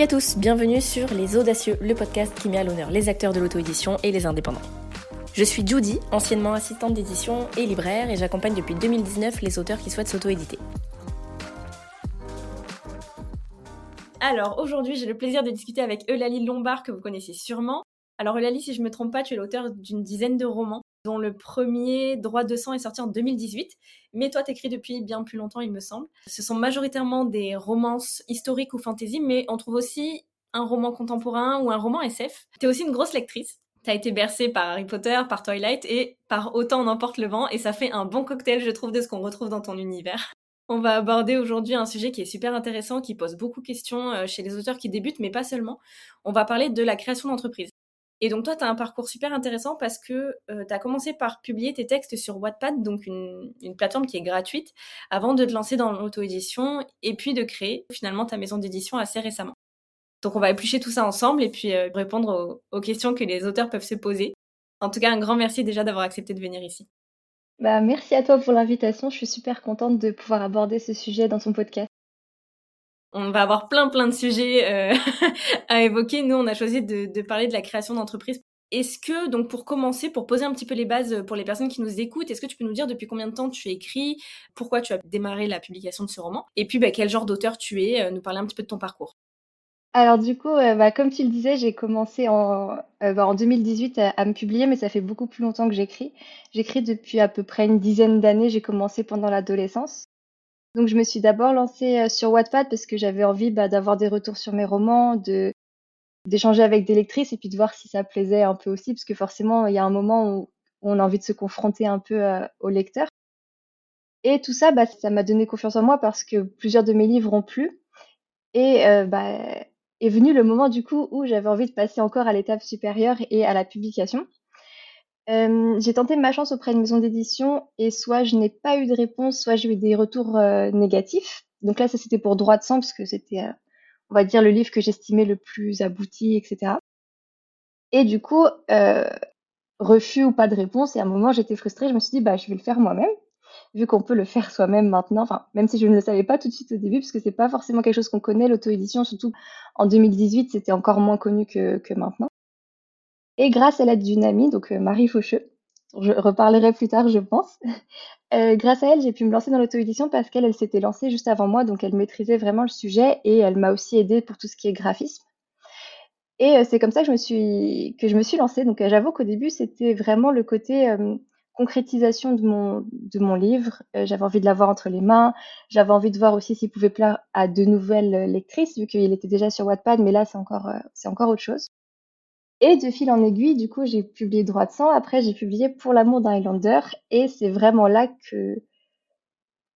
Salut à tous, bienvenue sur Les Audacieux, le podcast qui met à l'honneur les acteurs de l'auto-édition et les indépendants. Je suis Judy, anciennement assistante d'édition et libraire, et j'accompagne depuis 2019 les auteurs qui souhaitent s'auto-éditer. Alors aujourd'hui, j'ai le plaisir de discuter avec Eulalie Lombard, que vous connaissez sûrement. Alors Eulalie, si je ne me trompe pas, tu es l'auteur d'une dizaine de romans, dont le premier, Droit de sang, est sorti en 2018. Mais toi, t'écris depuis bien plus longtemps, il me semble. Ce sont majoritairement des romances historiques ou fantasy, mais on trouve aussi un roman contemporain ou un roman SF. T'es aussi une grosse lectrice. T'as été bercée par Harry Potter, par Twilight et par Autant n'emporte le vent, et ça fait un bon cocktail, je trouve, de ce qu'on retrouve dans ton univers. On va aborder aujourd'hui un sujet qui est super intéressant, qui pose beaucoup de questions euh, chez les auteurs qui débutent, mais pas seulement. On va parler de la création d'entreprise. Et donc toi, tu as un parcours super intéressant parce que euh, tu as commencé par publier tes textes sur Wattpad, donc une, plateforme qui est gratuite, avant de te lancer dans l'auto-édition et puis de créer finalement ta maison d'édition assez récemment. Donc on va éplucher tout ça ensemble et puis euh, répondre aux, questions que les auteurs peuvent se poser. En tout cas, un grand merci déjà d'avoir accepté de venir ici. Bah, merci à toi pour l'invitation. Je suis super contente de pouvoir aborder ce sujet dans ton podcast. On va avoir plein plein de sujets euh, à évoquer. Nous, on a choisi de, parler de la création d'entreprise. Est-ce que, donc pour commencer, pour poser un petit peu les bases pour les personnes qui nous écoutent, est-ce que tu peux nous dire depuis combien de temps tu écris, pourquoi tu as démarré la publication de ce roman, et puis bah, quel genre d'auteur tu es, euh, nous parler un petit peu de ton parcours alors du coup, euh, bah, comme tu le disais, j'ai commencé en, bah, en 2018 à, à, me publier, mais ça fait beaucoup plus longtemps que j'écris. J'écris depuis à peu près une dizaine d'années. J'ai commencé pendant l'adolescence. Donc je me suis d'abord lancée euh, sur Wattpad parce que j'avais envie bah, d'avoir des retours sur mes romans, de d'échanger avec des lectrices et puis de voir si ça plaisait un peu aussi, parce que forcément il y a un moment où on a envie de se confronter un peu euh, au lecteur. Et tout ça, bah, ça m'a donné confiance en moi parce que plusieurs de mes livres ont plu. Et euh, bah, est venu le moment du coup où j'avais envie de passer encore à l'étape supérieure et à la publication. Euh, j'ai tenté ma chance auprès d'une maison d'édition et soit je n'ai pas eu de réponse, soit j'ai eu des retours euh, négatifs. Donc là, ça c'était pour droit de sang parce que c'était, euh, on va dire, le livre que j'estimais le plus abouti, etc. Et du coup, refus ou pas de réponse. Et à un moment, j'étais frustrée. Je me suis dit, bah, je vais le faire moi-même, vu qu'on peut le faire soi-même maintenant. Enfin, même si je ne le savais pas tout de suite au début, parce que c'est pas forcément quelque chose qu'on connaît l'auto-édition. Surtout en 2018, c'était encore moins connu que, que maintenant. Et grâce à l'aide d'une amie, donc euh, Marie Faucheux, dont je reparlerai plus tard, je pense, euh, grâce à elle, j'ai pu me lancer dans l'auto-édition parce qu'elle, elle s'était lancée juste avant moi, donc elle maîtrisait vraiment le sujet et elle m'a aussi aidée pour tout ce qui est graphisme. Et euh, c'est comme ça que je me suis, lancée. Donc j'avoue qu'au début, c'était vraiment le côté concrétisation de mon, de mon livre. j'avais envie de l'avoir entre les mains. J'avais envie de voir aussi s'il pouvait plaire à de nouvelles lectrices, vu qu'il était déjà sur Wattpad, mais là, c'est encore, c'est encore autre chose. Et de fil en aiguille, du coup, j'ai publié Droit de sang. Après, j'ai publié Pour l'amour d'un Highlander. Et c'est vraiment là que,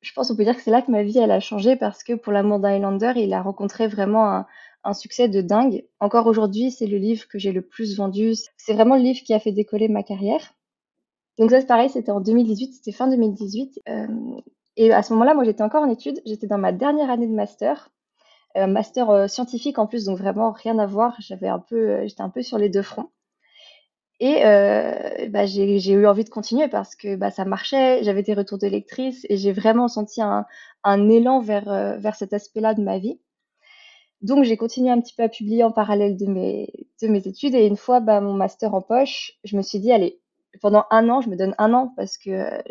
je pense on peut dire que c'est là que ma vie, elle a changé parce que Pour l'amour d'un Highlander, il a rencontré vraiment un, un succès de dingue. Encore aujourd'hui, c'est le livre que j'ai le plus vendu. C'est vraiment le livre qui a fait décoller ma carrière. Donc ça, c'est pareil, c'était en 2018, c'était fin 2018. Euh, et à ce moment-là, moi, j'étais encore en études. J'étais dans ma dernière année de master master euh, scientifique en plus, donc vraiment rien à voir. J'avais un peu, euh, j'étais un peu sur les deux fronts. Et euh, bah, j'ai eu envie de continuer parce que bah, ça marchait, j'avais des retours de lectrices et j'ai vraiment senti un, un élan vers, vers cet aspect-là de ma vie. Donc j'ai continué un petit peu à publier en parallèle de mes, de mes études et une fois bah, mon master en poche, je me suis dit, allez, pendant un an, je me donne un an parce que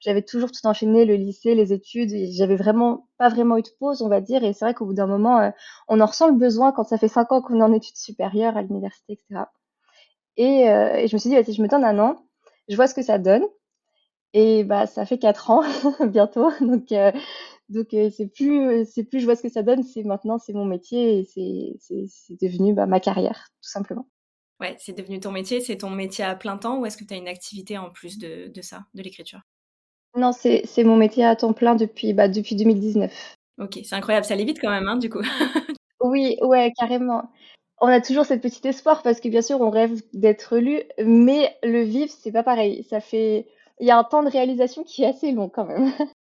j'avais toujours tout enchaîné, le lycée, les études, j'avais vraiment pas vraiment eu de pause, on va dire. Et c'est vrai qu'au bout d'un moment, euh, on en ressent le besoin quand ça fait cinq ans qu'on est en études supérieures à l'université, etc. Et, euh, et, je me suis dit, si je me donne un an, je vois ce que ça donne. Et bah, ça fait quatre ans bientôt, donc euh, donc c'est plus plus je vois ce que ça donne, c'est maintenant c'est mon métier et c'est devenu bah, ma carrière tout simplement. Ouais, c'est devenu ton métier, c'est ton métier à plein temps ou est-ce que tu as une activité en plus de, de ça, de l'écriture? Non, c'est c'est mon métier à temps plein depuis, bah, depuis 2019. OK, c'est incroyable, ça allait vite quand même, hein, du coup? Oui, ouais, carrément. On a toujours cette petit espoir parce que bien sûr, on rêve d'être lu, mais le vivre, c'est pas pareil. Ça fait il y a un temps de réalisation qui est assez long quand même.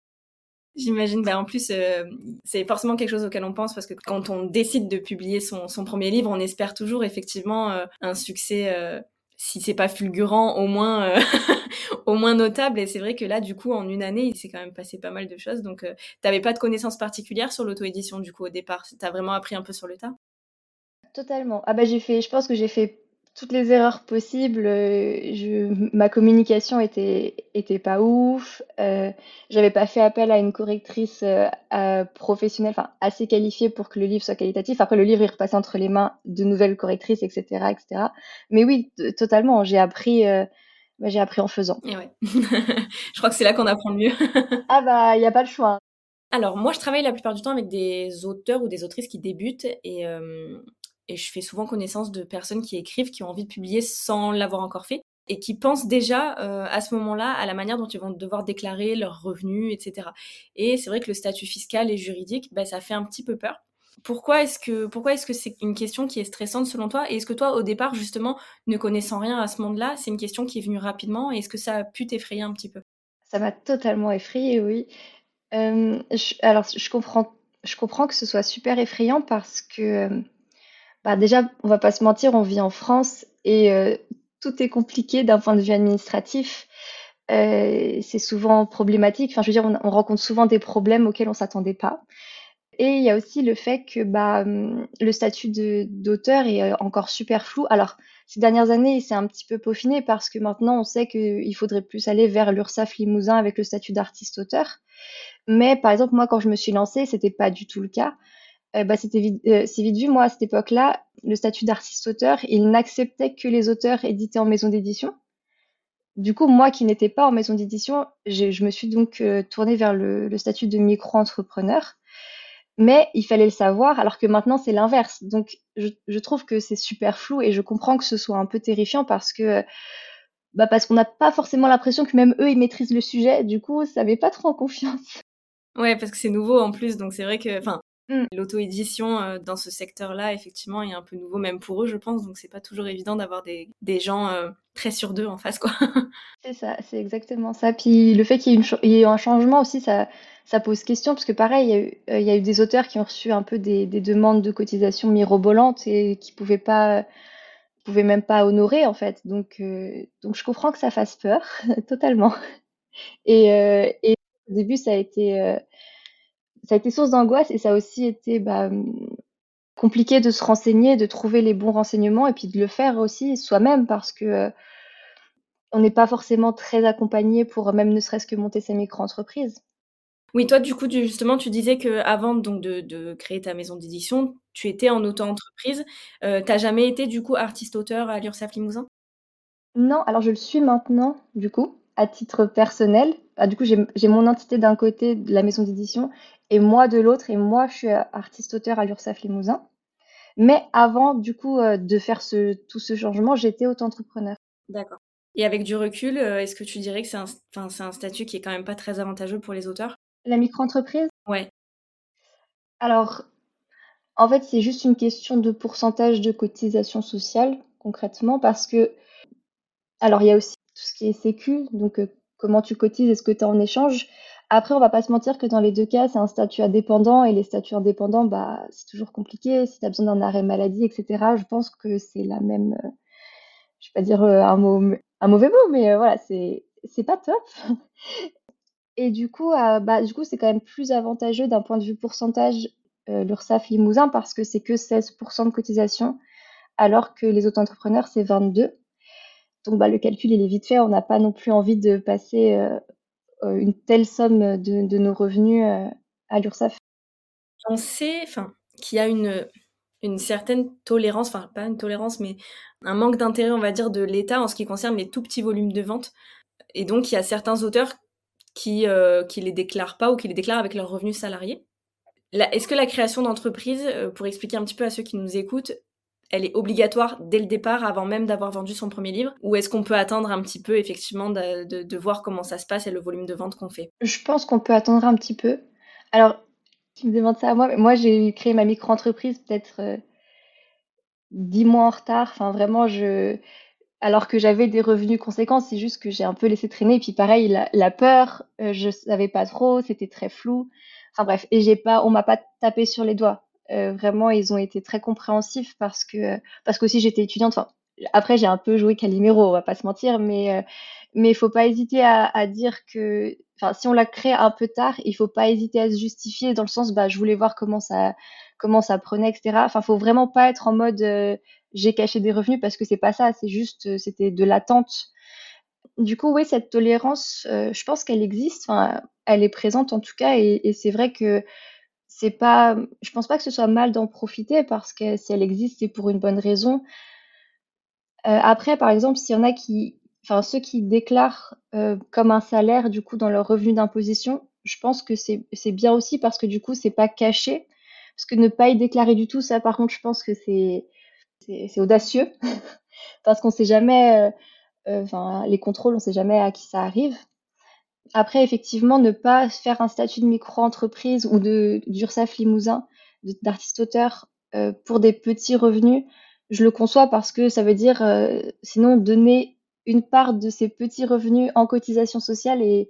J'imagine, bah, en plus, euh, c'est forcément quelque chose auquel on pense parce que quand on décide de publier son, son premier livre, on espère toujours effectivement euh, un succès, euh, si c'est pas fulgurant, au moins au moins notable. Et c'est vrai que là, du coup, en une année, il s'est quand même passé pas mal de choses. Donc, euh, tu n'avais pas de connaissances particulières sur l'auto-édition, du coup, au départ? Tu as vraiment appris un peu sur le tas? Totalement. Ah bah j'ai fait, je pense que j'ai fait toutes les erreurs possibles. euh, Je, ma communication était, était pas ouf. Euh, j'avais pas fait appel à une correctrice euh, professionnelle, enfin assez qualifiée pour que le livre soit qualitatif. Après, le livre est repassé entre les mains de nouvelles correctrices, etc., etc. Mais oui, totalement. J'ai appris, bah, j'ai appris en faisant. Et ouais. Je crois que c'est là qu'on apprend le mieux. Ah bah, il y a pas le choix. Alors, moi, je travaille la plupart du temps avec des auteurs ou des autrices qui débutent et, euh, et je fais souvent connaissance de personnes qui écrivent, qui ont envie de publier sans l'avoir encore fait et qui pensent déjà euh, à ce moment-là à la manière dont ils vont devoir déclarer leurs revenus, etc. Et c'est vrai que le statut fiscal et juridique, bah, ça fait un petit peu peur. Pourquoi est-ce que pourquoi est-ce que c'est une question qui est stressante selon toi? Et est-ce que toi, au départ, justement, ne connaissant rien à ce monde-là, c'est une question qui est venue rapidement Et est-ce que ça a pu t'effrayer un petit peu? Ça m'a totalement effrayée, oui. Alors, je comprends, je comprends que ce soit super effrayant parce que, bah déjà, on va pas se mentir, on vit en France et euh, tout est compliqué d'un point de vue administratif. Euh, c'est souvent problématique. Enfin, je veux dire, on, on rencontre souvent des problèmes auxquels on s'attendait pas. Et il y a aussi le fait que bah, hum, le statut d'auteur est euh, encore super flou. Alors, ces dernières années, il s'est un petit peu peaufiné parce que maintenant, on sait qu'il faudrait plus aller vers l'URSSAF Limousin avec le statut d'artiste-auteur. Mais par exemple, moi, quand je me suis lancée, c'était pas du tout le cas. Euh, bah, c'était vite, euh, c'est vite vu, moi, à cette époque-là, le statut d'artiste-auteur, il n'acceptait que les auteurs édités en maison d'édition. Du coup, moi qui n'étais pas en maison d'édition, je me suis donc euh, tournée vers le, le statut de micro-entrepreneur. Mais il fallait le savoir, alors que maintenant c'est l'inverse. Donc je, je trouve que c'est super flou et je comprends que ce soit un peu terrifiant parce que bah parce qu'on n'a pas forcément l'impression que même eux ils maîtrisent le sujet. Du coup, ça met pas trop en confiance. Ouais, parce que c'est nouveau en plus, donc c'est vrai que, enfin, Mm. l'auto-édition euh, dans ce secteur-là, effectivement, est un peu nouveau, même pour eux, je pense, donc c'est pas toujours évident d'avoir des, des gens euh, très sur d'eux en face, quoi. C'est ça, c'est exactement ça. Puis le fait qu'il y ait, y un changement aussi, ça, ça pose question, parce que pareil, il y a eu, euh, il y a eu des auteurs qui ont reçu un peu des, des demandes de cotisation mirobolantes et qui pouvaient pas, pouvaient même pas honorer en fait. Donc, donc je comprends que ça fasse peur, totalement. Et, et au début, ça a été, ça a été source d'angoisse et ça a aussi été bah, compliqué de se renseigner, de trouver les bons renseignements et puis de le faire aussi soi-même parce que euh, on n'est pas forcément très accompagné pour même ne serait-ce que monter sa micro-entreprise. Oui, toi, du coup, justement, tu disais que avant donc de, de créer ta maison d'édition, tu étais en auto-entreprise. Euh, t'as jamais été, du coup, artiste-auteur à l'URSSAF Limousin? Non, alors je le suis maintenant, du coup, à titre personnel. Ah, du coup, j'ai mon entité d'un côté de la maison d'édition et moi de l'autre, et moi, je suis euh, artiste-auteur à l'URSSAF Limousin. Mais avant, du coup, euh, de faire ce, tout ce changement, j'étais auto-entrepreneur. D'accord. Et avec du recul, euh, est-ce que tu dirais que c'est un, un statut qui est quand même pas très avantageux pour les auteurs? La micro-entreprise, Ouais. alors, en fait, c'est juste une question de pourcentage de cotisation sociale, concrètement, parce que, alors, il y a aussi tout ce qui est sécu, donc euh, comment tu cotises et ce que tu as en échange? Après, on va pas se mentir que dans les deux cas, c'est un statut indépendant et les statuts indépendants, bah, c'est toujours compliqué. Si tu as besoin d'un arrêt maladie, etc., je pense que c'est la même, euh, je vais pas dire euh, un mot, un mauvais mot, mais euh, voilà, c'est, c'est pas top. Et du coup, bah, c'est quand même plus avantageux d'un point de vue pourcentage, l'URSSAF Limousin, parce que c'est que 16% de cotisation, alors que les auto-entrepreneurs, c'est 22. Donc, bah, le calcul, il est vite fait. On n'a pas non plus envie de passer euh, euh, une telle somme de, nos revenus euh, à l'URSSAF. On sait, qu'il y a une, une certaine tolérance, enfin, pas une tolérance, mais un manque d'intérêt, on va dire, de l'État en ce qui concerne les tout petits volumes de vente. Et donc, il y a certains auteurs qui, qui les déclarent pas ou qui les déclarent avec leurs revenus salariés. La- Est-ce que la création d'entreprise, pour expliquer un petit peu à ceux qui nous écoutent, elle est obligatoire dès le départ, avant même d'avoir vendu son premier livre? Ou est-ce qu'on peut attendre un petit peu, effectivement, de, voir comment ça se passe et le volume de vente qu'on fait? Je pense qu'on peut attendre un petit peu. Alors, qui me demande ça à moi, mais moi, j'ai créé ma micro-entreprise peut-être euh, 10 mois en retard. Enfin, vraiment, je... alors que j'avais des revenus conséquents, c'est juste que j'ai un peu laissé traîner. Et puis pareil, la, la peur, euh, je savais pas trop, c'était très flou. Enfin bref, et j'ai pas, on m'a pas tapé sur les doigts. Euh, vraiment, ils ont été très compréhensifs parce que, parce qu'aussi j'étais étudiante. Enfin, après, j'ai un peu joué Calimero, on va pas se mentir, mais euh, mais il faut pas hésiter à, dire que, enfin, si on l'a créé un peu tard, il faut pas hésiter à se justifier dans le sens, bah, je voulais voir comment ça comment ça prenait, etc. Enfin, faut vraiment pas être en mode j'ai caché des revenus parce que c'est pas ça, c'est juste, c'était de l'attente. Du coup, oui, cette tolérance, je pense qu'elle existe, enfin, elle est présente en tout cas, et c'est vrai que c'est pas, je pense pas que ce soit mal d'en profiter parce que si elle existe, c'est pour une bonne raison. Euh, après, par exemple, s'il y en a qui, enfin, ceux qui déclarent euh, comme un salaire, du coup, dans leur revenu d'imposition, je pense que c'est bien aussi parce que du coup, c'est pas caché. Parce que ne pas y déclarer du tout, ça, par contre, je pense que c'est audacieux parce qu'on sait jamais, euh, enfin, les contrôles, on sait jamais à qui ça arrive. Après, effectivement, ne pas faire un statut de micro-entreprise ou de d'URSAF Limousin, d'artiste-auteur euh, pour des petits revenus, je le conçois parce que ça veut dire euh, sinon donner une part de ces petits revenus en cotisation sociale et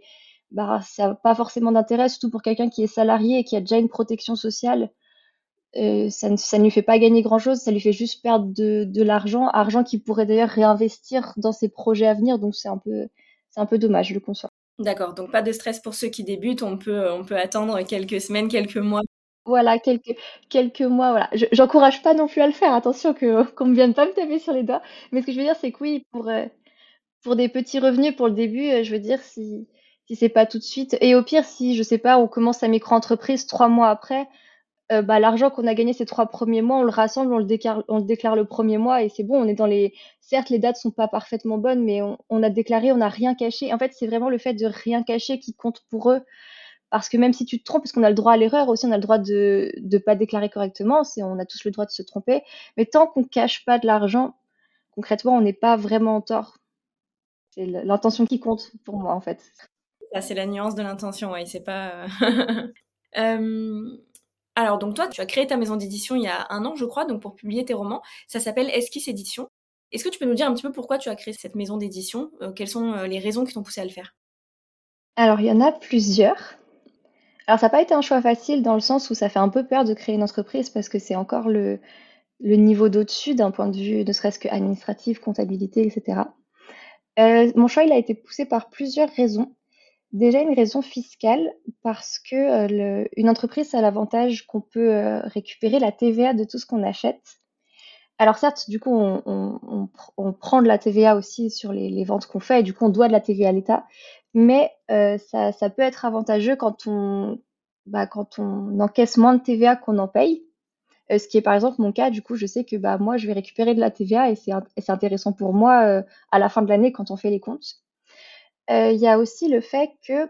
bah ça n'a pas forcément d'intérêt, surtout pour quelqu'un qui est salarié et qui a déjà une protection sociale. Euh, ça, ne, ça lui fait pas gagner grand chose, ça lui fait juste perdre de, de l'argent, argent qu'il pourrait d'ailleurs réinvestir dans ses projets à venir, donc c'est un peu, c'est un peu dommage, je le conçois. D'accord, donc pas de stress pour ceux qui débutent, on peut, on peut attendre quelques semaines, quelques mois. Voilà, quelques, quelques mois, voilà. J'encourage pas non plus à le faire, attention qu'on ne vienne pas me taper sur les doigts. Mais ce que je veux dire, c'est que oui, pour, euh, pour des petits revenus pour le début, euh, je veux dire, si, si c'est pas tout de suite. Et au pire, si, je sais pas, on commence sa micro-entreprise trois mois après, euh, bah, l'argent qu'on a gagné ces trois premiers mois, on le rassemble, on le déclare, on le déclare le premier mois et c'est bon, on est dans les. Certes, les dates sont pas parfaitement bonnes, mais on, a déclaré, on n'a rien caché. En fait, c'est vraiment le fait de rien cacher qui compte pour eux. Parce que même si tu te trompes, parce qu'on a le droit à l'erreur aussi, on a le droit de ne pas déclarer correctement, on a tous le droit de se tromper. Mais tant qu'on cache pas de l'argent, concrètement, on n'est pas vraiment en tort. C'est l'intention qui compte pour moi, en fait. Ça, c'est la nuance de l'intention, oui, c'est pas. euh, alors, donc toi, tu as créé ta maison d'édition il y a un an, je crois, donc pour publier tes romans. Ça s'appelle Esquisse Édition. Est-ce que tu peux nous dire un petit peu pourquoi tu as créé cette maison d'édition? Euh, Quelles sont euh, les raisons qui t'ont poussé à le faire? Alors, il y en a plusieurs. Alors, ça n'a pas été un choix facile dans le sens où ça fait un peu peur de créer une entreprise parce que c'est encore le, niveau d'au-dessus d'un point de vue ne serait-ce que administratif, comptabilité, etc. Euh, mon choix, il a été poussé par plusieurs raisons. Déjà une raison fiscale parce que euh, une entreprise a l'avantage qu'on peut euh, récupérer la TVA de tout ce qu'on achète. Alors certes, du coup, on, prend de la TVA aussi sur les, ventes qu'on fait et du coup, on doit de la TVA à l'État. Mais euh, ça, peut être avantageux quand on, bah, quand on encaisse moins de TVA qu'on en paye. ce qui est par exemple mon cas, du coup, je sais que bah, moi, je vais récupérer de la TVA et c'est intéressant pour moi à la fin de l'année quand on fait les comptes. Euh, il y a aussi le fait que,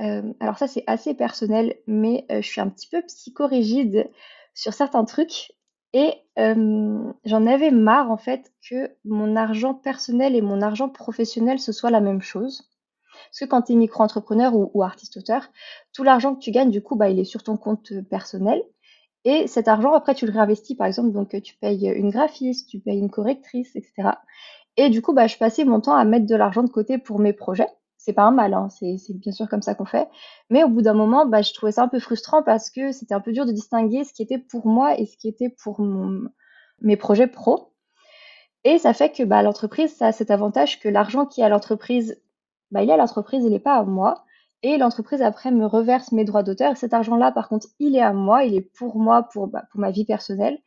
euh, alors ça c'est assez personnel, mais euh, je suis un petit peu psychorigide sur certains trucs et j'en avais marre en fait que mon argent personnel et mon argent professionnel ce soit la même chose. Parce que quand tu es micro-entrepreneur ou, artiste-auteur, tout l'argent que tu gagnes, du coup, bah, il est sur ton compte personnel. Et cet argent, après, tu le réinvestis, par exemple, donc tu payes une graphiste, tu payes une correctrice, etc. Et du coup, bah, je passais mon temps à mettre de l'argent de côté pour mes projets. C'est pas un mal, hein, c'est bien sûr comme ça qu'on fait. Mais au bout d'un moment, bah, je trouvais ça un peu frustrant parce que c'était un peu dur de distinguer ce qui était pour moi et ce qui était pour mes projets pro. Et ça fait que bah, l'entreprise, a cet avantage que l'argent qui est à l'entreprise, il est à l'entreprise, il n'est pas à moi. Et l'entreprise, après, me reverse mes droits d'auteur. Cet argent-là, par contre, il est à moi, il est pour moi, pour, pour ma vie personnelle.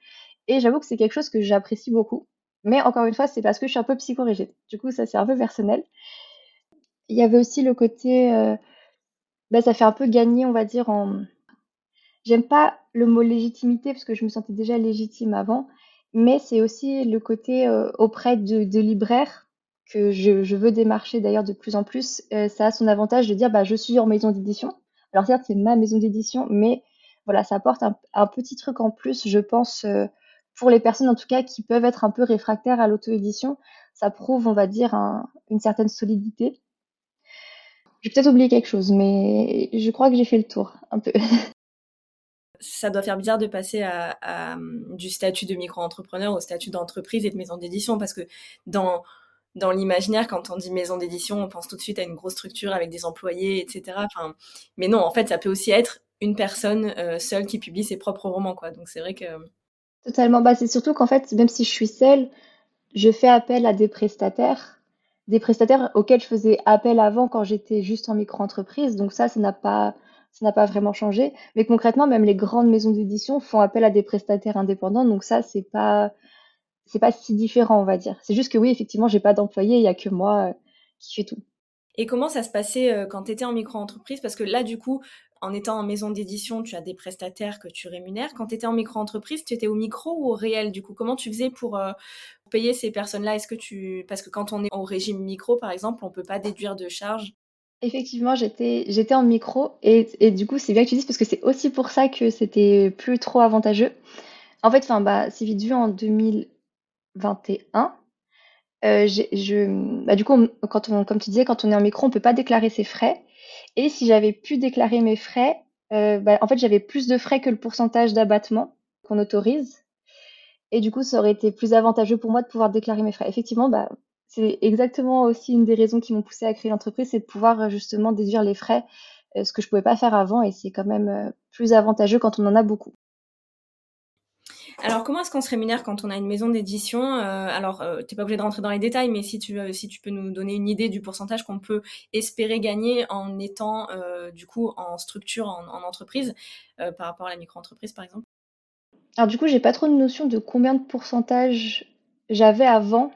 Et j'avoue que c'est quelque chose que j'apprécie beaucoup. Mais encore une fois, c'est parce que je suis un peu psychorigide. Du coup, ça, c'est un peu personnel. Il y avait aussi le côté, euh, bah, ça fait un peu gagner, on va dire, en... J'aime pas le mot légitimité parce que je me sentais déjà légitime avant, mais c'est aussi le côté euh, auprès de, de, libraires que je, veux démarcher d'ailleurs de plus en plus. Euh, ça a son avantage de dire, bah, je suis en maison d'édition. Alors certes, c'est ma maison d'édition, mais voilà, ça apporte un, un, petit truc en plus, je pense, pour les personnes en tout cas qui peuvent être un peu réfractaires à l'auto-édition, ça prouve, on va dire, une certaine solidité. J'ai peut-être oublié quelque chose, mais je crois que j'ai fait le tour un peu. Ça doit faire bizarre de passer du statut de micro-entrepreneur au statut d'entreprise et de maison d'édition, parce que dans, dans l'imaginaire, quand on dit maison d'édition, on pense tout de suite à une grosse structure avec des employés, etc. Enfin, mais non, en fait, ça peut aussi être une personne euh, seule qui publie ses propres romans, quoi. Donc c'est vrai que Totalement. Bah, c'est surtout qu'en fait, même si je suis seule, je fais appel à des prestataires, des prestataires auxquels je faisais appel avant quand j'étais juste en micro-entreprise. Donc ça, ça n'a pas ça n'a pas vraiment changé. Mais concrètement, même les grandes maisons d'édition font appel à des prestataires indépendants, donc ça, c'est pas, c'est pas si différent, on va dire. C'est juste que oui, effectivement, j'ai pas d'employé, il y a que moi euh, qui fais tout. Et comment ça se passait euh, quand tu étais en micro-entreprise? Parce que là, du coup, en étant en maison d'édition, tu as des prestataires que tu rémunères. Quand tu étais en micro-entreprise, tu étais au micro ou au réel Du coup, comment tu faisais pour, euh, payer ces personnes-là? Est-ce que tu parce que quand on est au régime micro, par exemple, on peut pas déduire de charges? Effectivement, j'étais j'étais en micro et, et du coup, c'est bien que tu dises parce que c'est aussi pour ça que c'était plus trop avantageux. En fait, enfin bah c'est vite vu en 2021. Euh, bah, du coup, quand comme tu disais, quand on est en micro, on peut pas déclarer ses frais. Et si j'avais pu déclarer mes frais, euh, bah, en fait, j'avais plus de frais que le pourcentage d'abattement qu'on autorise. Et du coup, ça aurait été plus avantageux pour moi de pouvoir déclarer mes frais. Effectivement, bah, c'est exactement aussi une des raisons qui m'ont poussé à créer l'entreprise, c'est de pouvoir justement déduire les frais, euh, ce que je pouvais pas faire avant, et c'est quand même euh, plus avantageux quand on en a beaucoup. Alors, comment est-ce qu'on se rémunère quand on a une maison d'édition euh, Alors, euh, tu n'es pas obligé de rentrer dans les détails, mais si tu, si tu peux nous donner une idée du pourcentage qu'on peut espérer gagner en étant, euh, du coup, en structure, en, entreprise, par rapport à la micro-entreprise, par exemple? Alors, du coup, j'ai pas trop de notion de combien de pourcentage j'avais avant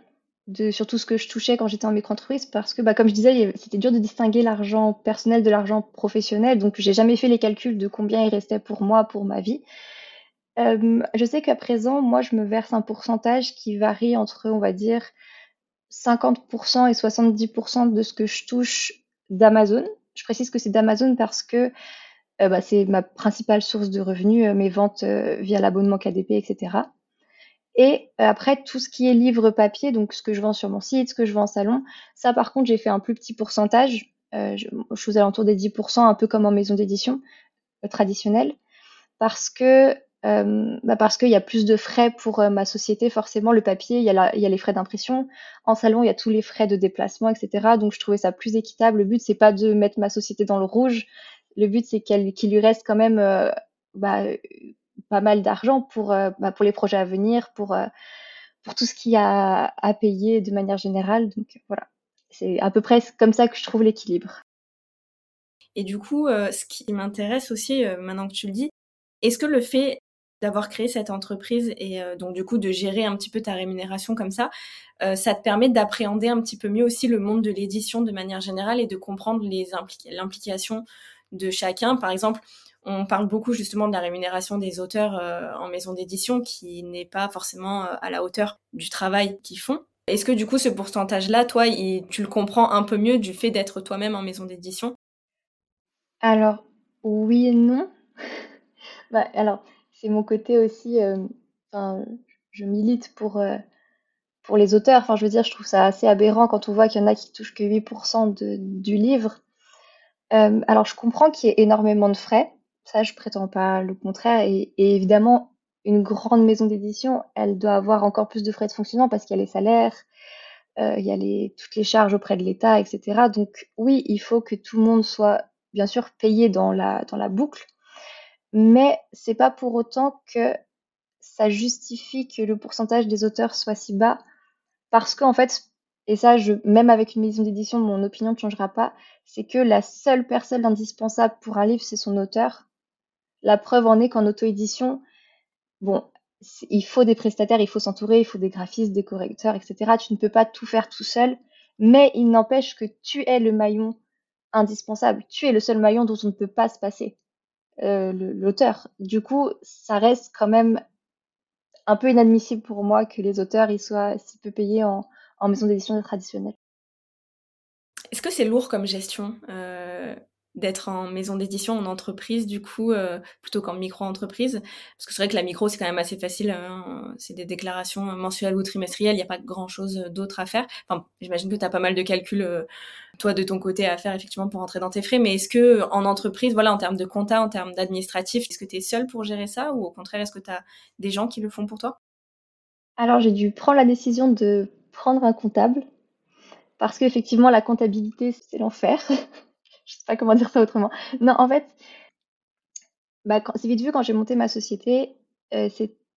de sur ce que je touchais quand j'étais en micro-entreprise parce que, bah, comme je disais, c'était dur de distinguer l'argent personnel de l'argent professionnel. Donc, j'ai jamais fait les calculs de combien il restait pour moi, pour ma vie. Euh, je sais qu'à présent, moi, je me verse un pourcentage qui varie entre, on va dire, 50% et 70% de ce que je touche d'Amazon. Je précise que c'est d'Amazon parce que euh, bah, c'est ma principale source de revenus, euh, mes ventes via l'abonnement KDP, etc. Et après, tout ce qui est livre papier, donc ce que je vends sur mon site, ce que je vends en salon, ça par contre, j'ai fait un plus petit pourcentage. je, je suis aux alentours des 10%, un peu comme en maison d'édition traditionnelle, parce que euh, bah parce qu'il y a plus de frais pour euh, ma société, forcément, le papier, il y, a les frais d'impression. En salon, il y a tous les frais de déplacement, etc. Donc, je trouvais ça plus équitable. Le but, c'est pas de mettre ma société dans le rouge. Le but, c'est qu'il lui reste quand même euh, bah, pas mal d'argent pour, bah, pour les projets à venir, pour, pour tout ce qu'il y a à payer de manière générale. Donc, voilà. C'est à peu près comme ça que je trouve l'équilibre. Et du coup, ce qui m'intéresse aussi, maintenant que tu le dis, est-ce que le fait d'avoir créé cette entreprise et euh, donc du coup de gérer un petit peu ta rémunération comme ça, euh, ça te permet d'appréhender un petit peu mieux aussi le monde de l'édition de manière générale et de comprendre les l'implication de chacun. Par exemple, on parle beaucoup justement de la rémunération des auteurs euh, en maison d'édition qui n'est pas forcément à la hauteur du travail qu'ils font. Est-ce que du coup ce pourcentage-là, toi, tu le comprends un peu mieux du fait d'être toi-même en maison d'édition? Alors, oui et non. bah, alors, c'est mon côté aussi, euh, enfin, je milite pour, euh, pour les auteurs. Enfin, je veux dire, je trouve ça assez aberrant quand on voit qu'il y en a qui touchent que 8% de, du livre. Euh, alors, je comprends qu'il y ait énormément de frais. Ça, je prétends pas le contraire. Et, évidemment, une grande maison d'édition, elle doit avoir encore plus de frais de fonctionnement parce qu'il y a les salaires, il y a les, toutes les charges auprès de l'État, etc. Donc, oui, il faut que tout le monde soit, bien sûr, payé dans la, dans la boucle mais c'est pas pour autant que ça justifie que le pourcentage des auteurs soit si bas, parce qu'en fait, et ça, même avec une maison d'édition, mon opinion ne changera pas, c'est que la seule personne indispensable pour un livre, c'est son auteur. La preuve en est qu'en auto-édition, bon, il faut des prestataires, il faut s'entourer, il faut des graphistes, des correcteurs, etc. Tu ne peux pas tout faire tout seul, mais il n'empêche que tu es le maillon indispensable. Tu es le seul maillon dont on ne peut pas se passer. Euh, l'auteur. Du coup, ça reste quand même un peu inadmissible pour moi que les auteurs ils soient si peu payés en, maison d'édition traditionnelle. Est-ce que c'est lourd comme gestion euh, d'être en maison d'édition, en entreprise, du coup, euh, plutôt qu'en micro-entreprise. Parce que c'est vrai que la micro, c'est quand même assez facile. Hein. C'est des déclarations mensuelles ou trimestrielles. Il n'y a pas grand-chose d'autre à faire. Enfin, j'imagine que tu as pas mal de calculs, euh, toi, de ton côté, à faire, effectivement, pour rentrer dans tes frais. Mais est-ce que en entreprise, voilà, en termes de compta, en termes d'administratif, est-ce que tu es seul pour gérer ça Ou au contraire, est-ce que tu as des gens qui le font pour toi? Alors, j'ai dû prendre la décision de prendre un comptable. Parce qu'effectivement, la comptabilité, c'est l'enfer. je sais pas comment dire ça autrement. Non, en fait, bah, c'est vite vu quand j'ai monté ma société, euh,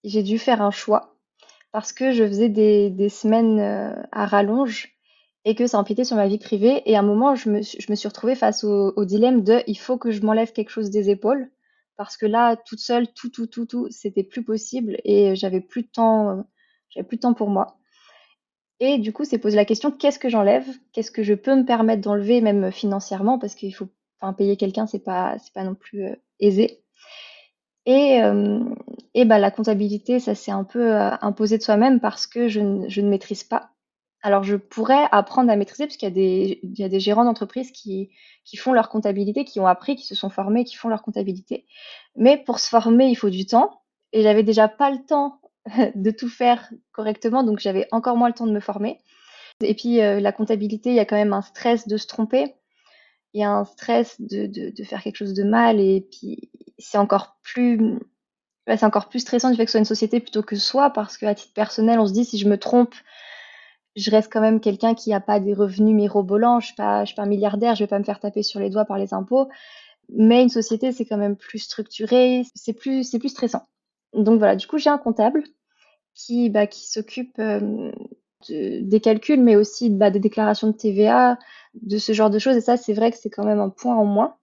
j'ai dû faire un choix parce que je faisais des, semaines euh, à rallonge et que ça empiétait sur ma vie privée. Et à un moment, je me, suis retrouvée face au, dilemme de il faut que je m'enlève quelque chose des épaules parce que là, toute seule, tout, tout, tout, tout, c'était plus possible et j'avais plus de temps, j'avais plus de temps pour moi. Et du coup, c'est poser la question qu'est-ce que j'enlève? Qu'est-ce que je peux me permettre d'enlever, même financièrement, parce qu'il faut, payer quelqu'un, c'est pas, pas non plus euh, aisé. Et, euh, bah, la comptabilité, ça s'est un peu euh, imposé de soi-même parce que je, ne- maîtrise pas. Alors, je pourrais apprendre à maîtriser, parce qu'il y a des, il y a des gérants d'entreprise qui, qui font leur comptabilité, qui ont appris, qui se sont formés, qui font leur comptabilité. Mais pour se former, il faut du temps. Et j'avais déjà pas le temps de tout faire correctement, donc j'avais encore moins le temps de me former. Et puis euh, la comptabilité, il y a quand même un stress de se tromper, il y a un stress de, de, faire quelque chose de mal, et puis c'est encore plus, c'est encore plus stressant du fait que ce soit une société plutôt que soi, parce qu'à titre personnel, on se dit si je me trompe, je reste quand même quelqu'un qui n'a pas des revenus mirobolants, je ne suis, pas, je suis pas milliardaire, je ne vais pas me faire taper sur les doigts par les impôts. Mais une société, c'est quand même plus structuré, c'est plus, c'est plus stressant. Donc voilà, du coup, j'ai un comptable qui, bah, qui s'occupe euh, de, des calculs, mais aussi bah, des déclarations de TVA, de ce genre de choses. Et ça, c'est vrai que c'est quand même un point en moins.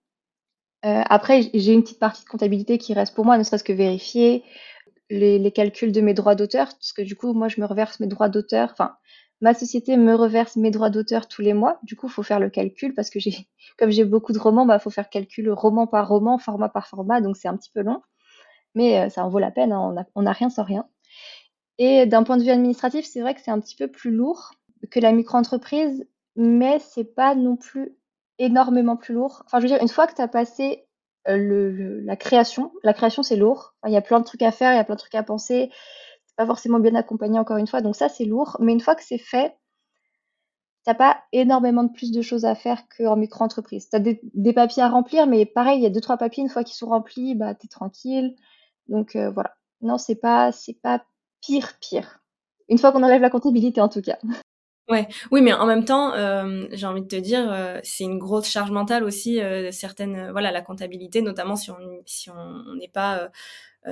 Euh, après, j'ai une petite partie de comptabilité qui reste pour moi, ne serait-ce que vérifier les, calculs de mes droits d'auteur, parce que du coup, moi, je me reverse mes droits d'auteur. Enfin, ma société me reverse mes droits d'auteur tous les mois. Du coup, il faut faire le calcul parce que j'ai, comme j'ai beaucoup de romans, bah, faut faire calcul roman par roman, format par format, donc c'est un petit peu long. Mais euh, ça en vaut la peine, hein, on n'a rien sans rien. Et d'un point de vue administratif, c'est vrai que c'est un petit peu plus lourd que la micro-entreprise, mais c'est pas non plus énormément plus lourd. Enfin, je veux dire, une fois que tu as passé euh, la création, la création c'est lourd. Il y a plein de trucs à faire, il y a plein de trucs à penser. C'est pas forcément bien accompagné encore une fois, donc ça c'est lourd. Mais une fois que c'est fait, t'as pas énormément de plus de choses à faire qu'en micro-entreprise. T'as des, des papiers à remplir, mais pareil, il y a deux trois papiers une fois qu'ils sont remplis, bah t'es tranquille. Donc euh, voilà. Non, c'est pas c'est pas pire pire. Une fois qu'on enlève la comptabilité en tout cas. Ouais, oui, mais en même temps, euh, j'ai envie de te dire, euh, c'est une grosse charge mentale aussi, euh, certaines, voilà, la comptabilité, notamment si on si on n'est pas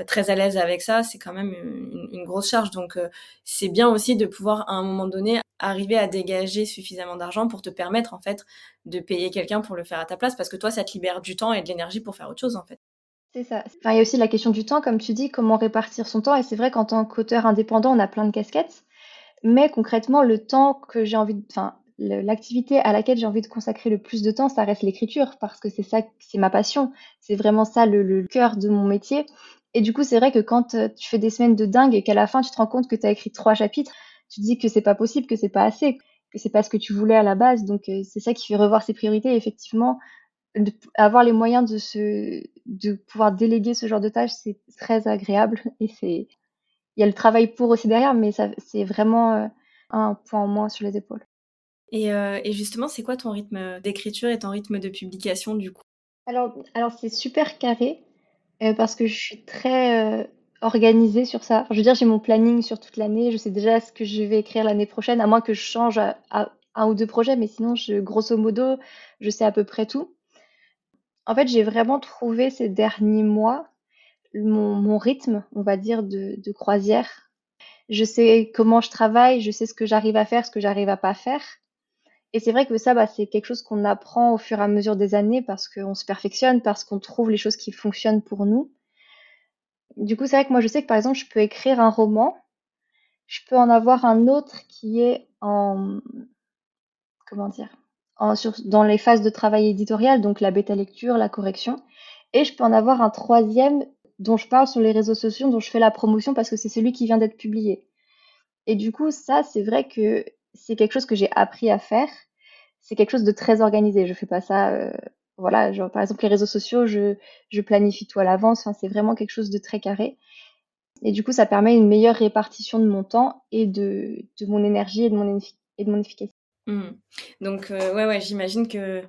très à l'aise avec ça, c'est quand même une, une grosse charge. Donc, c'est bien aussi de pouvoir, à un moment donné, arriver à dégager suffisamment d'argent pour te permettre, en fait, de payer quelqu'un pour le faire à ta place, parce que toi, ça te libère du temps et de l'énergie pour faire autre chose, en fait. C'est ça. Enfin, il y a aussi la question du temps, comme tu dis, comment répartir son temps. Et c'est vrai qu'en tant qu'auteur indépendant, on a plein de casquettes. Mais concrètement, le temps que j'ai envie de, enfin, l'activité à laquelle j'ai envie de consacrer le plus de temps, ça reste l'écriture, parce que c'est ça, c'est ma passion. C'est vraiment ça le, cœur de mon métier. Et du coup, c'est vrai que quand euh, tu fais des semaines de dingue et qu'à la fin, tu te rends compte que tu as écrit trois chapitres, tu te dis que c'est pas possible, que c'est pas assez, que c'est pas ce que tu voulais à la base. Donc, euh, c'est ça qui fait revoir ses priorités. Effectivement, de avoir les moyens de se, de pouvoir déléguer ce genre de tâches, c'est très agréable et c'est, il y a le travail pour aussi derrière, mais ça, c'est vraiment euh, un point en moins sur les épaules. Et, euh, et justement, c'est quoi ton rythme d'écriture et ton rythme de publication, du coup? Alors, alors c'est super carré euh, parce que je suis très euh, organisée sur ça. Enfin, je veux dire, j'ai mon planning sur toute l'année. Je sais déjà ce que je vais écrire l'année prochaine, à moins que je change à, à un ou deux projets, mais sinon, je, grosso modo, je sais à peu près tout. En fait, j'ai vraiment trouvé ces derniers mois mon, rythme, on va dire, de, de croisière. Je sais comment je travaille, je sais ce que j'arrive à faire, ce que j'arrive à pas faire. Et c'est vrai que ça, bah, c'est quelque chose qu'on apprend au fur et à mesure des années parce qu'on se perfectionne, parce qu'on trouve les choses qui fonctionnent pour nous. Du coup, c'est vrai que moi, je sais que par exemple, je peux écrire un roman, je peux en avoir un autre qui est en, comment dire, dans les phases de travail éditorial, donc la bêta lecture, la correction, et je peux en avoir un troisième dont je parle sur les réseaux sociaux, dont je fais la promotion parce que c'est celui qui vient d'être publié. Et du coup, ça, c'est vrai que c'est quelque chose que j'ai appris à faire. C'est quelque chose de très organisé. Je fais pas ça, euh, voilà, par exemple, les réseaux sociaux, je, planifie tout à l'avance. C'est vraiment quelque chose de très carré. Et du coup, ça permet une meilleure répartition de mon temps et de, mon énergie et de mon efficacité. Mmh. Donc, euh, ouais, ouais, j'imagine que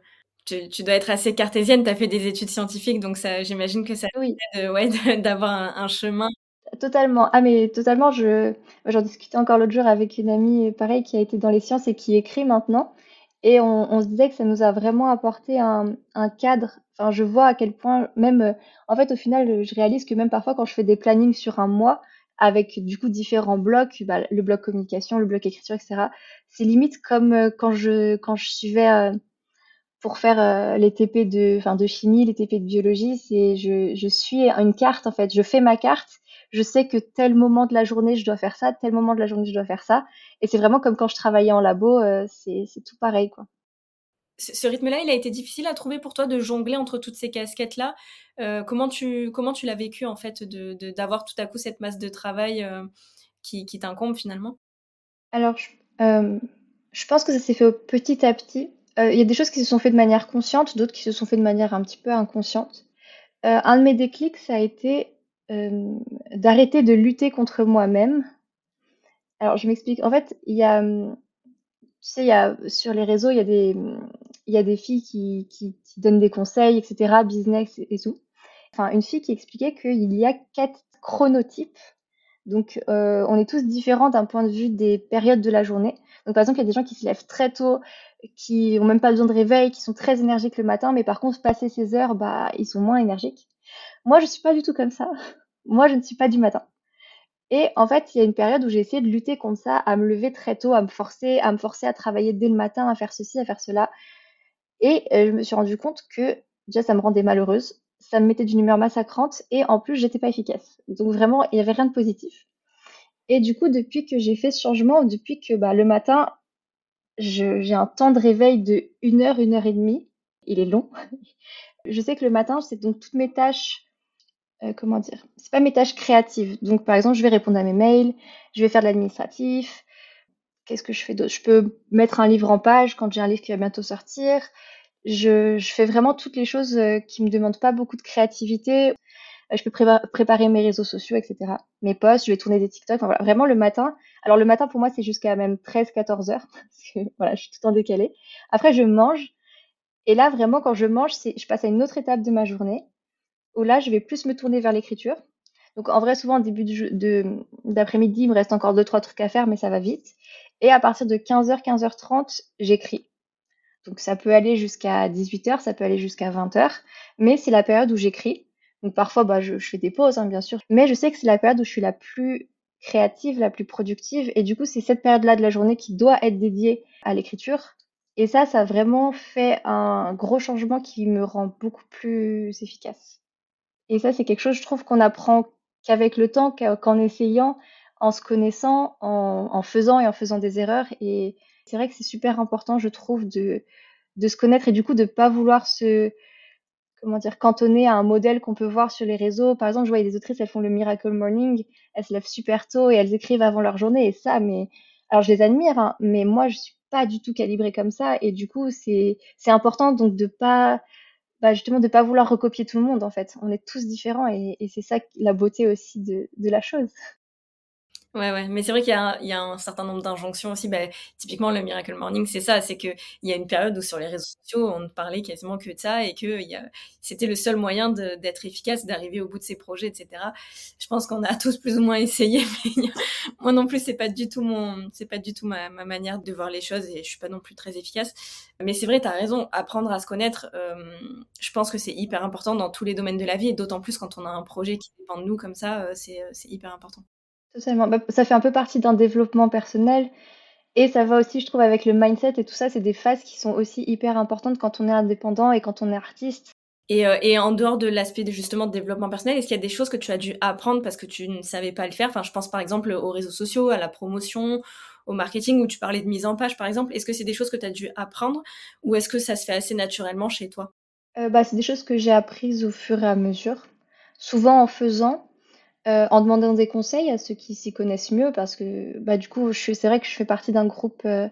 tu, tu dois être assez cartésienne. Tu as fait des études scientifiques, donc ça, j'imagine que ça Oui, t'aide, ouais, de- d'avoir un, un chemin. totalement. Ah, mais totalement, je, j'en discutais encore l'autre jour avec une amie, pareil, qui a été dans les sciences et qui écrit maintenant. Et on, on se disait que ça nous a vraiment apporté un, un cadre. Enfin, je vois à quel point, même, euh, en fait, au final, je réalise que même parfois, quand je fais des plannings sur un mois, avec du coup différents blocs, bah, le bloc communication, le bloc écriture, etc. C'est limite comme euh, quand je quand je suivais euh, pour faire euh, les TP de enfin de chimie, les TP de biologie, c'est je, je suis une carte en fait, je fais ma carte, je sais que tel moment de la journée je dois faire ça, tel moment de la journée je dois faire ça, et c'est vraiment comme quand je travaillais en labo, c'est c'est tout pareil quoi ce rythme-là, il a été difficile à trouver pour toi de jongler entre toutes ces casquettes-là? Euh, comment tu comment tu l'as vécu en fait de d'avoir tout à coup cette masse de travail euh, qui, qui t'incombe finalement? Alors, je, euh, je, pense que ça s'est fait petit à petit. Il y a des choses qui se sont faites de manière consciente, d'autres qui se sont faites de manière un petit peu inconsciente. un de mes déclics, ça a été d'arrêter de lutter contre moi-même. Alors, je m'explique. En fait, il y a tu sais, y a, sur les réseaux, il y a des, il y a des filles qui, donnent des conseils, etc., business et, tout. Enfin, une fille qui expliquait qu'il y a quatre chronotypes. Donc, euh, on est tous différents d'un point de vue des périodes de la journée. Donc, par exemple, il y a des gens qui se lèvent très tôt, qui ont même pas besoin de réveil, qui sont très énergiques le matin, mais par contre, passer ces heures, bah, ils sont moins énergiques. Moi, je suis pas du tout comme ça. Moi, je ne suis pas du matin. Et en fait, il y a une période où j'ai essayé de lutter contre ça, à me lever très tôt, à me forcer, à me forcer à travailler dès le matin, à faire ceci, à faire cela. Et euh, je me suis rendu compte que déjà ça me rendait malheureuse, ça me mettait d'une humeur massacrante et en plus j'étais pas efficace. Donc vraiment, il y avait rien de positif. Et du coup, depuis que j'ai fait ce changement, depuis que bah, le matin, j'ai un temps de réveil de 1 heure, une heure et demie, il est long. je sais que le matin, c'est donc toutes mes tâches euh, comment dire, c'est pas mes tâches créatives. Donc, par exemple, je vais répondre à mes mails, je vais faire de l'administratif. Qu'est-ce que je fais d'autre? Je peux mettre un livre en page quand j'ai un livre qui va bientôt sortir. Je, fais vraiment toutes les choses euh, qui me demandent pas beaucoup de créativité. Euh, je peux préparer mes réseaux sociaux, etc. Mes posts, je vais tourner des TikTok. Enfin, voilà, vraiment le matin. Alors le matin pour moi c'est jusqu'à même 13-14 heures parce que voilà, je suis tout en décalé. Après je mange et là vraiment quand je mange, je passe à une autre étape de ma journée où là, je vais plus me tourner vers l'écriture. Donc en vrai, souvent, au début d'après-midi, il me reste encore deux, trois trucs à faire, mais ça va vite. Et à partir de 15h, 15h30, j'écris. Donc ça peut aller jusqu'à 18h, ça peut aller jusqu'à 20h, mais c'est la période où j'écris. Donc parfois, bah, je, fais des pauses, hein, bien sûr, mais je sais que c'est la période où je suis la plus créative, la plus productive, et du coup, c'est cette période-là de la journée qui doit être dédiée à l'écriture. Et ça, ça a vraiment fait un gros changement qui me rend beaucoup plus efficace. Et ça, c'est quelque chose, je trouve, qu'on apprend qu'avec le temps, qu'en essayant, en se connaissant, en, faisant et en faisant des erreurs. Et c'est vrai que c'est super important, je trouve, de, de se connaître et du coup de pas vouloir se comment dire cantonner à un modèle qu'on peut voir sur les réseaux. Par exemple, je vois des autrices, elles font le Miracle Morning, elles se lèvent super tôt et elles écrivent avant leur journée et ça, mais alors je les admire, hein, mais moi je suis pas du tout calibrée comme ça et du coup c'est important donc de pas bah, justement de pas vouloir recopier tout le monde en fait. On est tous différents et, c'est ça la beauté aussi de la chose. Ouais, ouais, mais c'est vrai qu'il y, y, a un certain nombre d'injonctions aussi. Bah, typiquement, le Miracle Morning, c'est ça, c'est qu'il y a une période où sur les réseaux sociaux, on ne parlait quasiment que de ça et que c'était le seul moyen d'être efficace, d'arriver au bout de ses projets, etc. Je pense qu'on a tous plus ou moins essayé, moi non plus, c'est pas du tout mon, c'est pas du tout ma, ma, manière de voir les choses et je suis pas non plus très efficace. Mais c'est vrai, tu as raison, apprendre à se connaître, euh, je pense que c'est hyper important dans tous les domaines de la vie et d'autant plus quand on a un projet qui dépend de nous comme ça, euh, c'est hyper important. Totalement. Bah, ça fait un peu partie d'un développement personnel. Et ça va aussi, je trouve, avec le mindset et tout ça, c'est des phases qui sont aussi hyper importantes quand on est indépendant et quand on est artiste. Et, euh, et en dehors de l'aspect de justement de développement personnel, est-ce qu'il y a des choses que tu as dû apprendre parce que tu ne savais pas le faire? Enfin, je pense par exemple aux réseaux sociaux, à la promotion, au marketing, où tu parlais de mise en page, par exemple. Est-ce que c'est des choses que tu as dû apprendre ou est-ce que ça se fait assez naturellement chez toi? Euh, bah, C'est des choses que j'ai apprises au fur et à mesure, souvent en faisant. Euh, en demandant des conseils à ceux qui s'y connaissent mieux parce que bah du coup c'est vrai que je fais partie d'un groupe euh,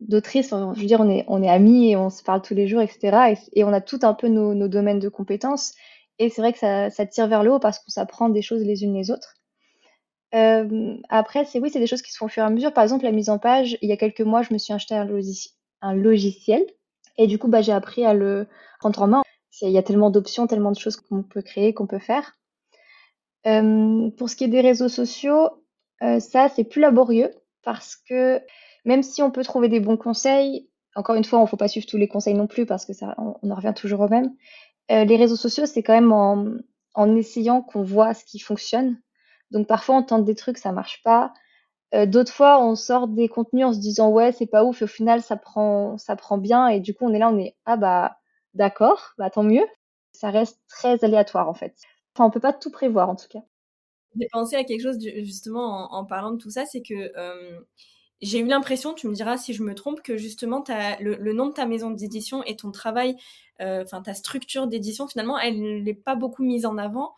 d'autrices. Je veux dire on est on est amis et on se parle tous les jours etc et, on a tout un peu nos, nos domaines de compétences. Et c'est vrai que ça, ça tire vers le haut parce qu'on s'apprend des choses les unes les autres. Euh, après c'est oui c'est des choses qui se font au fur et à mesure. Par exemple la mise en page il y a quelques mois je me suis acheté un, un logiciel. Et du coup bah j'ai appris à le prendre en main. Il y a tellement d'options tellement de choses qu'on peut créer qu'on peut faire euh, pour ce qui est des réseaux sociaux, euh, ça, c'est plus laborieux parce que même si on peut trouver des bons conseils, encore une fois, on ne faut pas suivre tous les conseils non plus parce que ça, on, en revient toujours au même. Euh, les réseaux sociaux, c'est quand même en, essayant qu'on voit ce qui fonctionne. Donc parfois on tente des trucs, ça marche pas. D'autres fois, on sort des contenus en se disant ouais, c'est pas ouf, et au final ça prend ça prend bien et du coup on est là, on est ah bah d'accord, bah tant mieux. Ça reste très aléatoire en fait. Enfin, on peut pas tout prévoir en tout cas. J'ai pensé à quelque chose justement en, parlant de tout ça, c'est que euh, j'ai eu l'impression, tu me diras si je me trompe, que justement le, le, nom de ta maison d'édition et ton travail, euh, enfin ta structure d'édition, finalement, elle n'est pas beaucoup mise en avant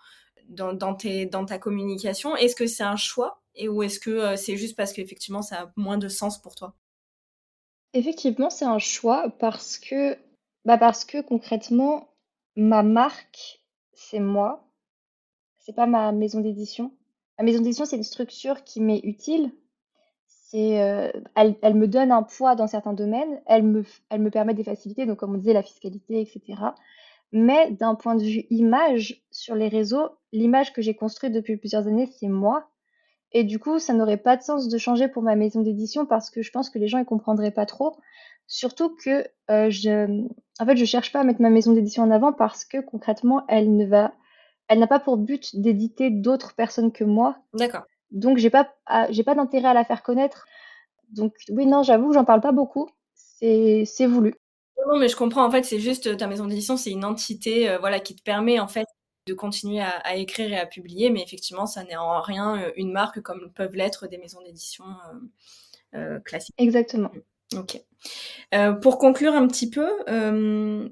dans, dans, tes, dans ta communication. Est-ce que c'est un choix et ou est-ce que euh, c'est juste parce qu'effectivement ça a moins de sens pour toi? Effectivement, c'est un choix parce que, bah parce que concrètement, ma marque, c'est moi. C'est pas ma maison d'édition. Ma maison d'édition, c'est une structure qui m'est utile c'est, euh, elle, elle, me donne un poids dans certains domaines, elle me, elle me permet des facilités, donc comme on disait, la fiscalité, etc. Mais d'un point de vue image, sur les réseaux, l'image que j'ai construite depuis plusieurs années, c'est moi. Et du coup, ça n'aurait pas de sens de changer pour ma maison d'édition parce que je pense que les gens ne comprendraient pas trop. Surtout que euh, je, en fait, je cherche pas à mettre ma maison d'édition en avant parce que concrètement, elle ne va, elle n'a pas pour but d'éditer d'autres personnes que moi. D'accord. Donc j'ai pas j'ai pas d'intérêt à la faire connaître. Donc oui, non, j'avoue j'en parle pas beaucoup. C'est c'est voulu. Non, mais je comprends. En fait, c'est juste ta maison d'édition, c'est une entité, euh, voilà, qui te permet en fait de continuer à, écrire et à publier, mais effectivement, ça n'est en rien euh, une marque comme peuvent l'être des maisons d'édition euh, classiques. Exactement. Ok. pour conclure un petit peu,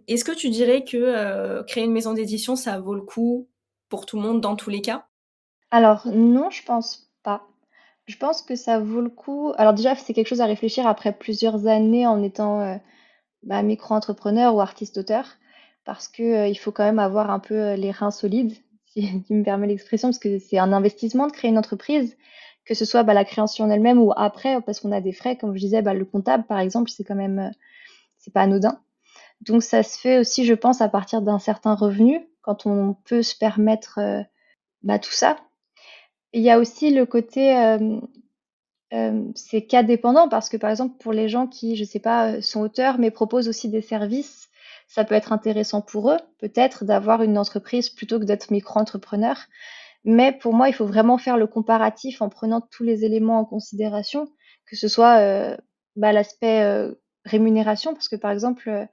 est-ce que tu dirais que créer une maison d'édition, ça vaut le coup? Pour tout le monde dans tous les cas? Alors non, je pense pas. Je pense que ça vaut le coup. Alors déjà, c'est quelque chose à réfléchir après plusieurs années en étant euh, bah, micro-entrepreneur ou artiste-auteur, parce que euh, il faut quand même avoir un peu euh, les reins solides, si tu me permets l'expression, parce que c'est un investissement de créer une entreprise, que ce soit bah, la création en elle-même ou après, parce qu'on a des frais, comme je disais, bah, le comptable par exemple, c'est quand même, c'est pas anodin. Donc ça se fait aussi, je pense, à partir d'un certain revenu, quand on peut se permettre bah, tout ça. Il y a aussi le côté, euh, euh, c'est cas dépendant parce que par exemple pour les gens qui, je sais pas, euh, sont auteurs mais proposent aussi des services, ça peut être intéressant pour eux, peut-être d'avoir une entreprise plutôt que d'être micro-entrepreneur. Mais pour moi, il faut vraiment faire le comparatif en prenant tous les éléments en considération, que ce soit bah, l'aspect rémunération, parce que par exemple,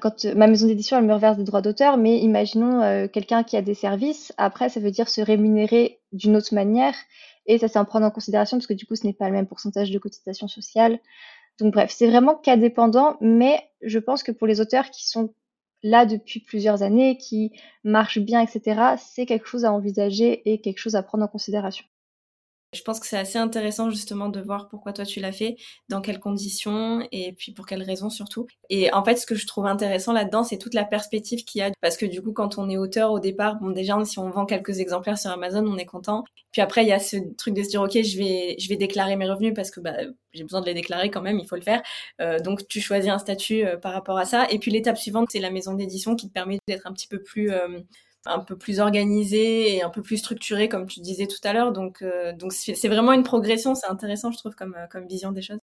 quand ma maison d'édition, elle me reverse des droits d'auteur, mais imaginons quelqu'un qui a des services, après, ça veut dire se rémunérer d'une autre manière, et ça, c'est en prendre en considération, parce que du coup, ce n'est pas le même pourcentage de cotisation sociale. Donc bref, c'est vraiment cas dépendant, mais je pense que pour les auteurs qui sont là depuis plusieurs années, qui marchent bien, etc., c'est quelque chose à envisager et quelque chose à prendre en considération. Je pense que c'est assez intéressant justement de voir pourquoi toi tu l'as fait, dans quelles conditions et puis pour quelles raisons surtout. Et en fait, ce que je trouve intéressant là-dedans, c'est toute la perspective qu'il y a. Parce que du coup, quand on est auteur au départ, bon déjà, si on vend quelques exemplaires sur Amazon, on est content. Puis après, il y a ce truc de se dire, ok, je vais, je vais déclarer mes revenus parce que bah, j'ai besoin de les déclarer quand même, il faut le faire. Euh, donc tu choisis un statut euh, par rapport à ça. Et puis l'étape suivante, c'est la maison d'édition qui te permet d'être un petit peu plus euh, un peu plus organisé et un peu plus structuré, comme tu disais tout à l'heure. Donc, euh, donc c'est vraiment une progression. C'est intéressant, je trouve, comme, euh, comme vision des choses.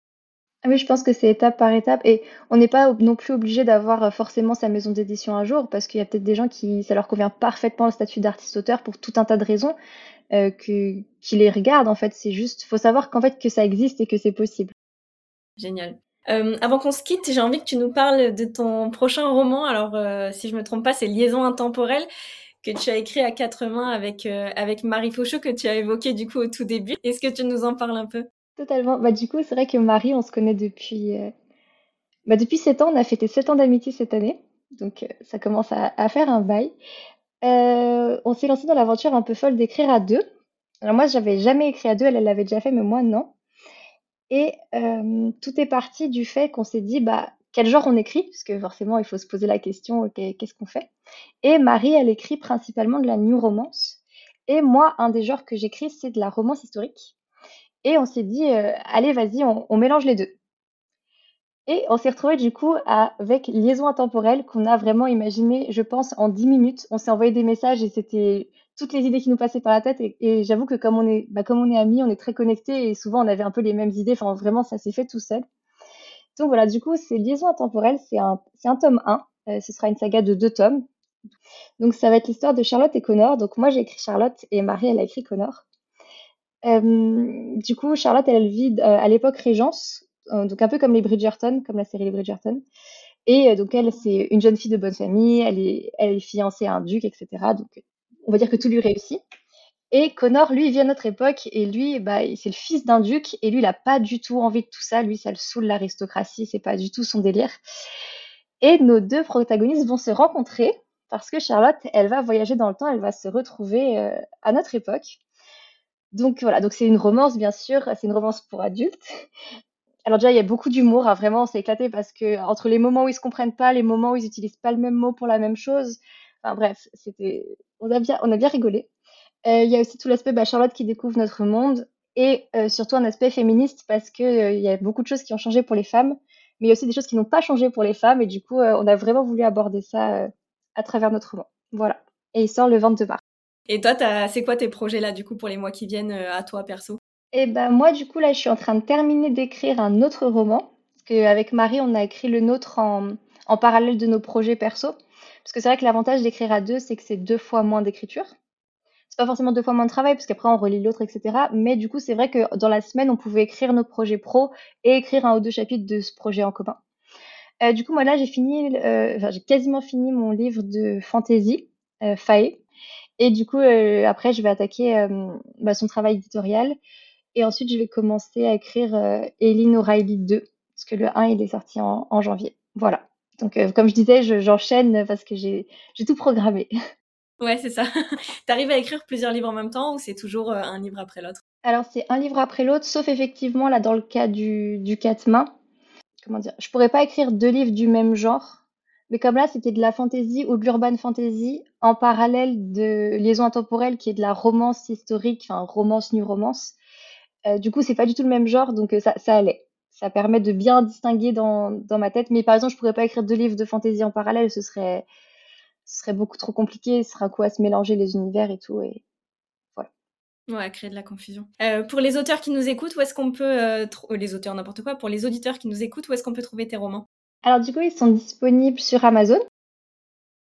Ah oui, je pense que c'est étape par étape. Et on n'est pas non plus obligé d'avoir euh, forcément sa maison d'édition un jour, parce qu'il y a peut-être des gens qui, ça leur convient parfaitement le statut d'artiste-auteur pour tout un tas de raisons, que, qui les regardent. En fait, c'est juste, faut savoir qu'en fait, que ça existe et que c'est possible. Génial. avant qu'on se quitte, j'ai envie que tu nous parles de ton prochain roman. Alors, si je me trompe pas, c'est Liaison intemporelle que tu as écrit à quatre mains avec, euh, avec Marie Fauchot, que tu as évoqué du coup au tout début. Est-ce que tu nous en parles un peu? Totalement. Bah, du coup, c'est vrai que Marie, on se connaît depuis, euh, bah, depuis 7 ans. On a fêté 7 ans d'amitié cette année. Donc, euh, ça commence à, faire un bail. on s'est lancé dans l'aventure un peu folle d'écrire à deux. Alors, moi, j'avais jamais écrit à deux. Elle, elle l'avait déjà fait, mais moi, non. Et tout est parti du fait qu'on s'est dit, bah, quel genre on écrit, parce que forcément, il faut se poser la question, qu'est-ce qu'on fait? Et Marie, elle écrit principalement de la new romance. Et moi, un des genres que j'écris, c'est de la romance historique. Et on s'est dit, euh, allez, vas-y, on, mélange les deux. Et on s'est retrouvé du coup avec Liaison intemporelle qu'on a vraiment imaginé, je pense, en 10 minutes. On s'est envoyé des messages et c'était toutes les idées qui nous passaient par la tête. Et, j'avoue que comme on est, bah, comme on est amis, on est très connectés et souvent on avait un peu les mêmes idées. Enfin, vraiment, ça s'est fait tout seul. Donc voilà, du coup, c'est Liaison intemporelle, c'est un, un tome 1. Euh, ce sera une saga de deux tomes. Donc ça va être l'histoire de Charlotte et Connor. Donc moi j'ai écrit Charlotte et Marie elle a écrit Connor. Euh, du coup Charlotte elle vit euh, à l'époque Régence, euh, donc un peu comme les Bridgerton, comme la série Les Bridgerton. Et donc elle c'est une jeune fille de bonne famille, elle est, fiancée à un duc, etc. Donc on va dire que tout lui réussit. Et Connor, lui, il vient à notre époque et lui, bah, c'est le fils d'un duc et lui, il n'a pas du tout envie de tout ça. Lui, ça le saoule l'aristocratie, c'est pas du tout son délire. Et nos deux protagonistes vont se rencontrer parce que Charlotte, elle va voyager dans le temps, elle va se retrouver euh, à notre époque. Donc voilà, donc c'est une romance bien sûr, c'est une romance pour adultes. Alors déjà, il y a beaucoup d'humour, hein, vraiment, on s'est éclaté parce que entre les moments où ils se comprennent pas, les moments où ils utilisent pas le même mot pour la même chose, enfin bref, on a bien, on a bien rigolé. Euh, il y a aussi tout l'aspect bah, Charlotte qui découvre notre monde et euh, surtout un aspect féministe parce que y a beaucoup de choses qui ont changé pour les femmes, mais il y a aussi des choses qui n'ont pas changé pour les femmes et du coup, on a vraiment voulu aborder ça à travers notre roman. Voilà. Et il sort le 22 mars. Et toi, c'est quoi tes projets là, du coup, pour les mois qui viennent à toi perso? Eh ben, moi, du coup, là, je suis en train de terminer d'écrire un autre roman. Parce qu'avec Marie, on a écrit le nôtre en, en parallèle de nos projets perso. Parce que c'est vrai que l'avantage d'écrire à deux, c'est que c'est deux fois moins d'écriture. C'est pas forcément deux fois moins de travail, parce qu'après, on relit l'autre, etc. Mais du coup, c'est vrai que dans la semaine, on pouvait écrire nos projets pro et écrire un ou deux chapitres de ce projet en commun. Euh, du coup, moi là, j'ai fini, euh, enfin, j'ai quasiment fini mon livre de fantasy, euh, Fae. Et du coup, euh, après, je vais attaquer bah, son travail éditorial. Et ensuite, je vais commencer à écrire Eileen O'Reilly 2, parce que le 1, il est sorti en, en janvier. Voilà. Donc, comme je disais, j'enchaîne parce que j'ai tout programmé. Ouais, c'est ça. T'arrives à écrire plusieurs livres en même temps ou c'est toujours un livre après l'autre? Alors, c'est un livre après l'autre, sauf effectivement, là, dans le cas du, du quatre mains comment dire, je pourrais pas écrire deux livres du même genre, mais comme là, c'était de la fantasy ou de l'urban fantasy en parallèle de Liaison intemporelle qui est de la romance historique, enfin romance nu romance. Euh, du coup, c'est pas du tout le même genre, donc euh, ça, ça allait. Ça permet de bien distinguer dans, ma tête. Mais par exemple, je pourrais pas écrire deux livres de fantasy en parallèle, ce serait, ce serait beaucoup trop compliqué. Ce sera quoi à se mélanger les univers et tout. Et Ouais, créer de la confusion. Euh, pour les auteurs qui nous écoutent, où est-ce qu'on peut... Euh, euh, les auteurs, n'importe quoi. Pour les auditeurs qui nous écoutent, où est-ce qu'on peut trouver tes romans? Alors du coup, ils sont disponibles sur Amazon.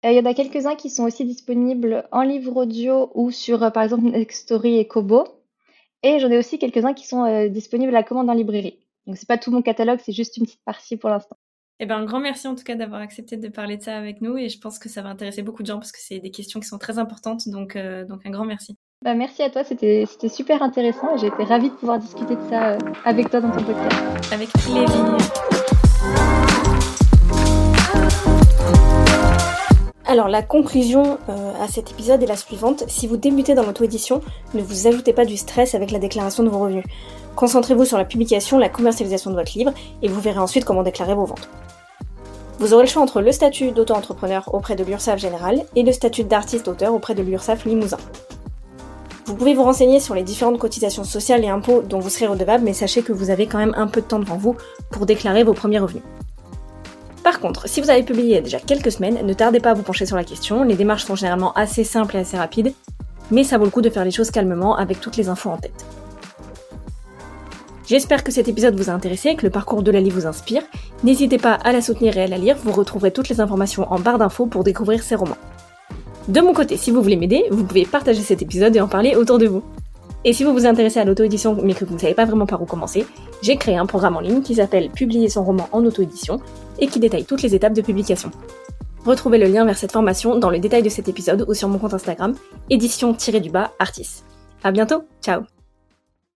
Il y en a quelques-uns qui sont aussi disponibles en livre audio ou sur, par exemple, Nextory et Kobo. Et j'en ai aussi quelques-uns qui sont disponibles à la commande en librairie. Donc c'est pas tout mon catalogue, c'est juste une petite partie pour l'instant. Eh ben, un grand merci en tout cas d'avoir accepté de parler de ça avec nous et je pense que ça va intéresser beaucoup de gens parce que c'est des questions qui sont très importantes. Donc, donc un grand merci. Bah, merci à toi, c'était super intéressant et j'ai été ravie de pouvoir discuter de ça euh, avec toi dans ton podcast. Avec plaisir. Alors la conclusion euh, à cet épisode est la suivante. Si vous débutez dans l'auto-édition, ne vous ajoutez pas du stress avec la déclaration de vos revenus. Concentrez-vous sur la publication, la commercialisation de votre livre et vous verrez ensuite comment déclarer vos ventes. Vous aurez le choix entre le statut d'auto-entrepreneur auprès de l'URSSAF général et le statut d'artiste-auteur auprès de l'URSSAF Limousin. Vous pouvez vous renseigner sur les différentes cotisations sociales et impôts dont vous serez redevable, mais sachez que vous avez quand même un peu de temps devant vous pour déclarer vos premiers revenus. Par contre, si vous avez publié il y a déjà quelques semaines, ne tardez pas à vous pencher sur la question, les démarches sont généralement assez simples et assez rapides, mais ça vaut le coup de faire les choses calmement avec toutes les infos en tête. J'espère que cet épisode vous a intéressé et que le parcours de Lali vous inspire. N'hésitez pas à la soutenir et à la lire, vous retrouverez toutes les informations en barre d'infos pour découvrir ses romans. De mon côté, si vous voulez m'aider, vous pouvez partager cet épisode et en parler autour de vous. Et si vous vous intéressez à l'auto-édition mais que vous ne savez pas vraiment par où commencer, j'ai créé un programme en ligne qui s'appelle Publier son roman en auto-édition et qui détaille toutes les étapes de publication. Retrouvez le lien vers cette formation dans le détail de cet épisode ou sur mon compte Instagram, édition-du-bas artis. À bientôt, ciao